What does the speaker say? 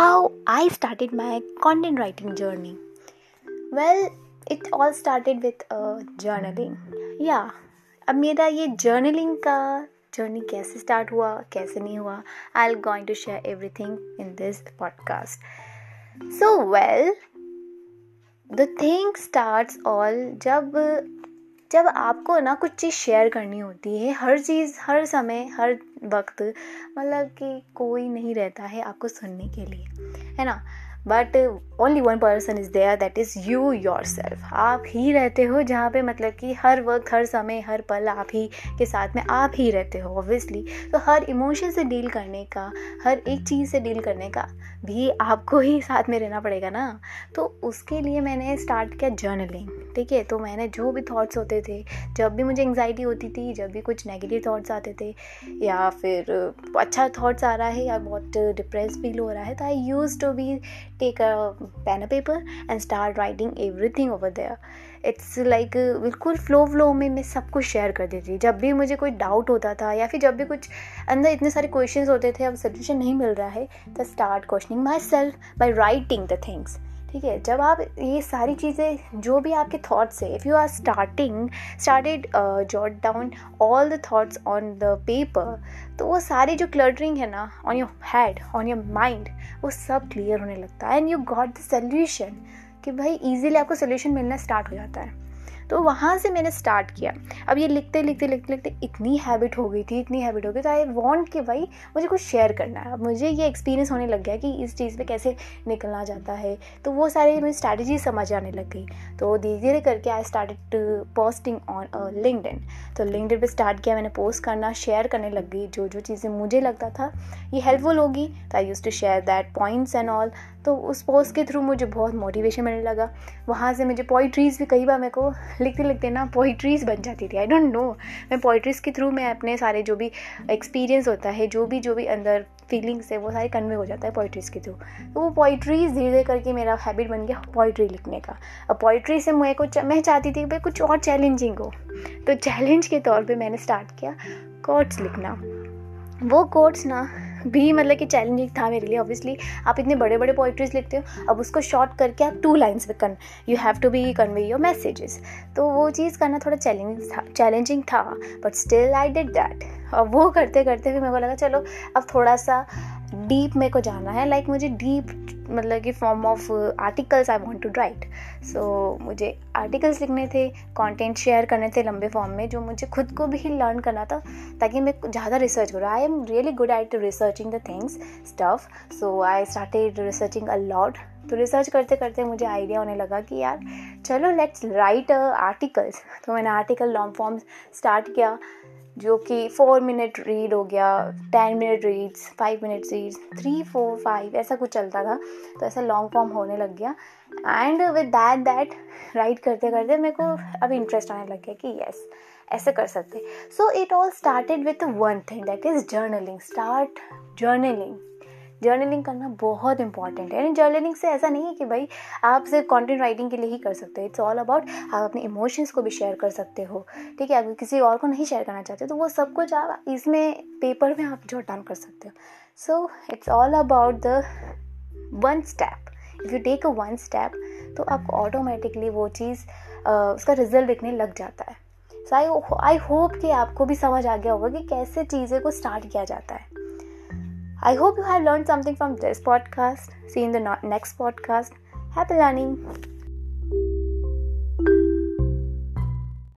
how I started my content writing journey. Well, it all started with uh, journaling. Yeah, अब मेरा ये journaling का journey कैसे start हुआ कैसे नहीं हुआ I'll going to share everything in this podcast so well the thing starts all जब जब आपको ना कुछ चीज़ शेयर करनी होती है, हर चीज़, हर समय, हर वक्त मतलब कि कोई नहीं रहता है आपको सुनने के लिए, है ना? But only one person is there that is you yourself आप ही रहते हो जहाँ पे मतलब कि हर वक्त, हर समय, हर पल आप ही के साथ में आप ही रहते हो ऑब्वियसली तो हर इमोशन से डील करने का, हर एक चीज़ से डील करने का भी आपको ही साथ में रहना पड़ेगा ना। तो उसके लिए मैंने स्टार्ट किया जर्नलिंग ठीक है? तो मैंने जो भी थॉट्स होते थे, जब भी मुझे एंगजाइटी होती थी, जब भी कुछ नेगेटिव थॉट्स आते थे, या फिर अच्छा थॉट्स आ रहा है, या बहुत डिप्रेस फील हो रहा है तो I use to be take a pen and paper and start writing everything over there it's like बिल्कुल फ्लो फ्लो में मैं सब कुछ शेयर कर देती थी। जब भी मुझे कोई डाउट होता था या फिर जब भी कुछ अंदर इतने सारे क्वेश्चंस होते थे, अब सोल्यूशन नहीं मिल रहा है तो start questioning myself by writing the things ठीक है, जब आप ये सारी चीज़ें, जो भी आपके थॉट्स है if you are starting started jot down all the thoughts on the paper तो वो सारी जो क्लटरिंग है ना on your head on your mind वो सब क्लियर होने लगता है। And you got the solution कि भाई इजीली आपको सोल्यूशन मिलना स्टार्ट हो जाता है। तो वहाँ से मैंने स्टार्ट किया। अब ये लिखते लिखते लिखते लिखते इतनी हैबिट हो गई थी, इतनी हैबिट हो गई तो आई वॉन्ट कि भाई मुझे कुछ शेयर करना है। अब मुझे ये एक्सपीरियंस होने लग गया कि इस चीज़ पे कैसे निकलना जाता है। तो वो सारी मेरी स्ट्रैटेजी समझ आने लग गई। तो धीरे धीरे करके I started posting on LinkedIn तो लिंकड पे स्टार्ट किया, मैंने पोस्ट करना शेयर करने लग गई। जो जो चीज़ें मुझे लगता था ये हेल्पफुल होगी तो I use to share that points and all तो उस पोस्ट के थ्रू मुझे बहुत मोटिवेशन मिलने लगा। वहाँ से मुझे पोइट्रीज़ भी कई बार मेरे को लिखते लिखते ना पोइट्रीज़ बन जाती थी। आई डोंट नो मैं पोइट्रीज़ के थ्रू मैं अपने सारे जो भी एक्सपीरियंस होता है, जो भी जो भी अंदर फीलिंग्स है, वो सारे कन्वे हो जाता है पोइट्रीज़ के थ्रू तो वो पोइट्रीज़ धीरे धीरे करके मेरा हैबिट बन गया पोइट्री लिखने का। अब पोइट्री से मैं कुछ, मैं चाहती थी कि भाई कुछ और चैलेंजिंग हो। तो चैलेंज के तौर पर मैंने स्टार्ट किया कोट्स लिखना। वो कोट्स ना भी मतलब कि चैलेंजिंग था मेरे लिए ऑब्वियसली आप इतने बड़े बड़े पोइट्रीज लिखते हो अब उसको शॉर्ट करके आप टू लाइन्स में can you have to be convey your messages तो वो चीज़ करना थोड़ा चैलेंजिंग था चैलेंजिंग था but still I did that और वो करते करते भी मेरे को लगा चलो अब थोड़ा सा डीप मेरे को जाना है लाइक like, मुझे डीप मतलब कि form of articles I want to write so मुझे आर्टिकल्स लिखने थे कंटेंट शेयर करने थे लंबे फॉर्म में, जो मुझे खुद को भी लर्न करना था, ताकि मैं ज़्यादा रिसर्च करूँ। I am really good at researching the things stuff so I started researching a lot तो रिसर्च करते करते मुझे आइडिया होने लगा कि यार, चलो लेट्स राइट आर्टिकल्स तो मैंने आर्टिकल लॉन्ग फॉर्म स्टार्ट किया। जो कि फोर मिनट रीड हो गया ten minute reads five minute reads three four five ऐसा कुछ चलता था। तो ऐसा लॉन्ग फॉर्म होने लग गया। And with that that write करते करते मेरे को अब इंटरेस्ट आने लग गया कि येस ऐसे कर सकते। So it all started with one thing that is journaling start journaling journaling करना बहुत इंपॉर्टेंट है। जर्नलिंग से ऐसा नहीं है कि भाई आप सिर्फ़ कंटेंट राइटिंग के लिए ही कर सकते हो। इट्स ऑल अबाउट आप अपने इमोशंस को भी शेयर कर सकते हो। ठीक है? अगर किसी और को नहीं शेयर करना चाहते तो वो सब कुछ आप इसमें पेपर में आप जॉट डाउन कर सकते हो। So it's all about the one step if you take a one step तो आपको ऑटोमेटिकली वो चीज़ उसका रिज़ल्ट दिखने लग जाता है। सो आई आई होप कि आपको भी समझ आ गया होगा कि कैसे चीज़ें को स्टार्ट किया जाता है। I hope you have learned something from this podcast. See you in the next podcast. Happy learning.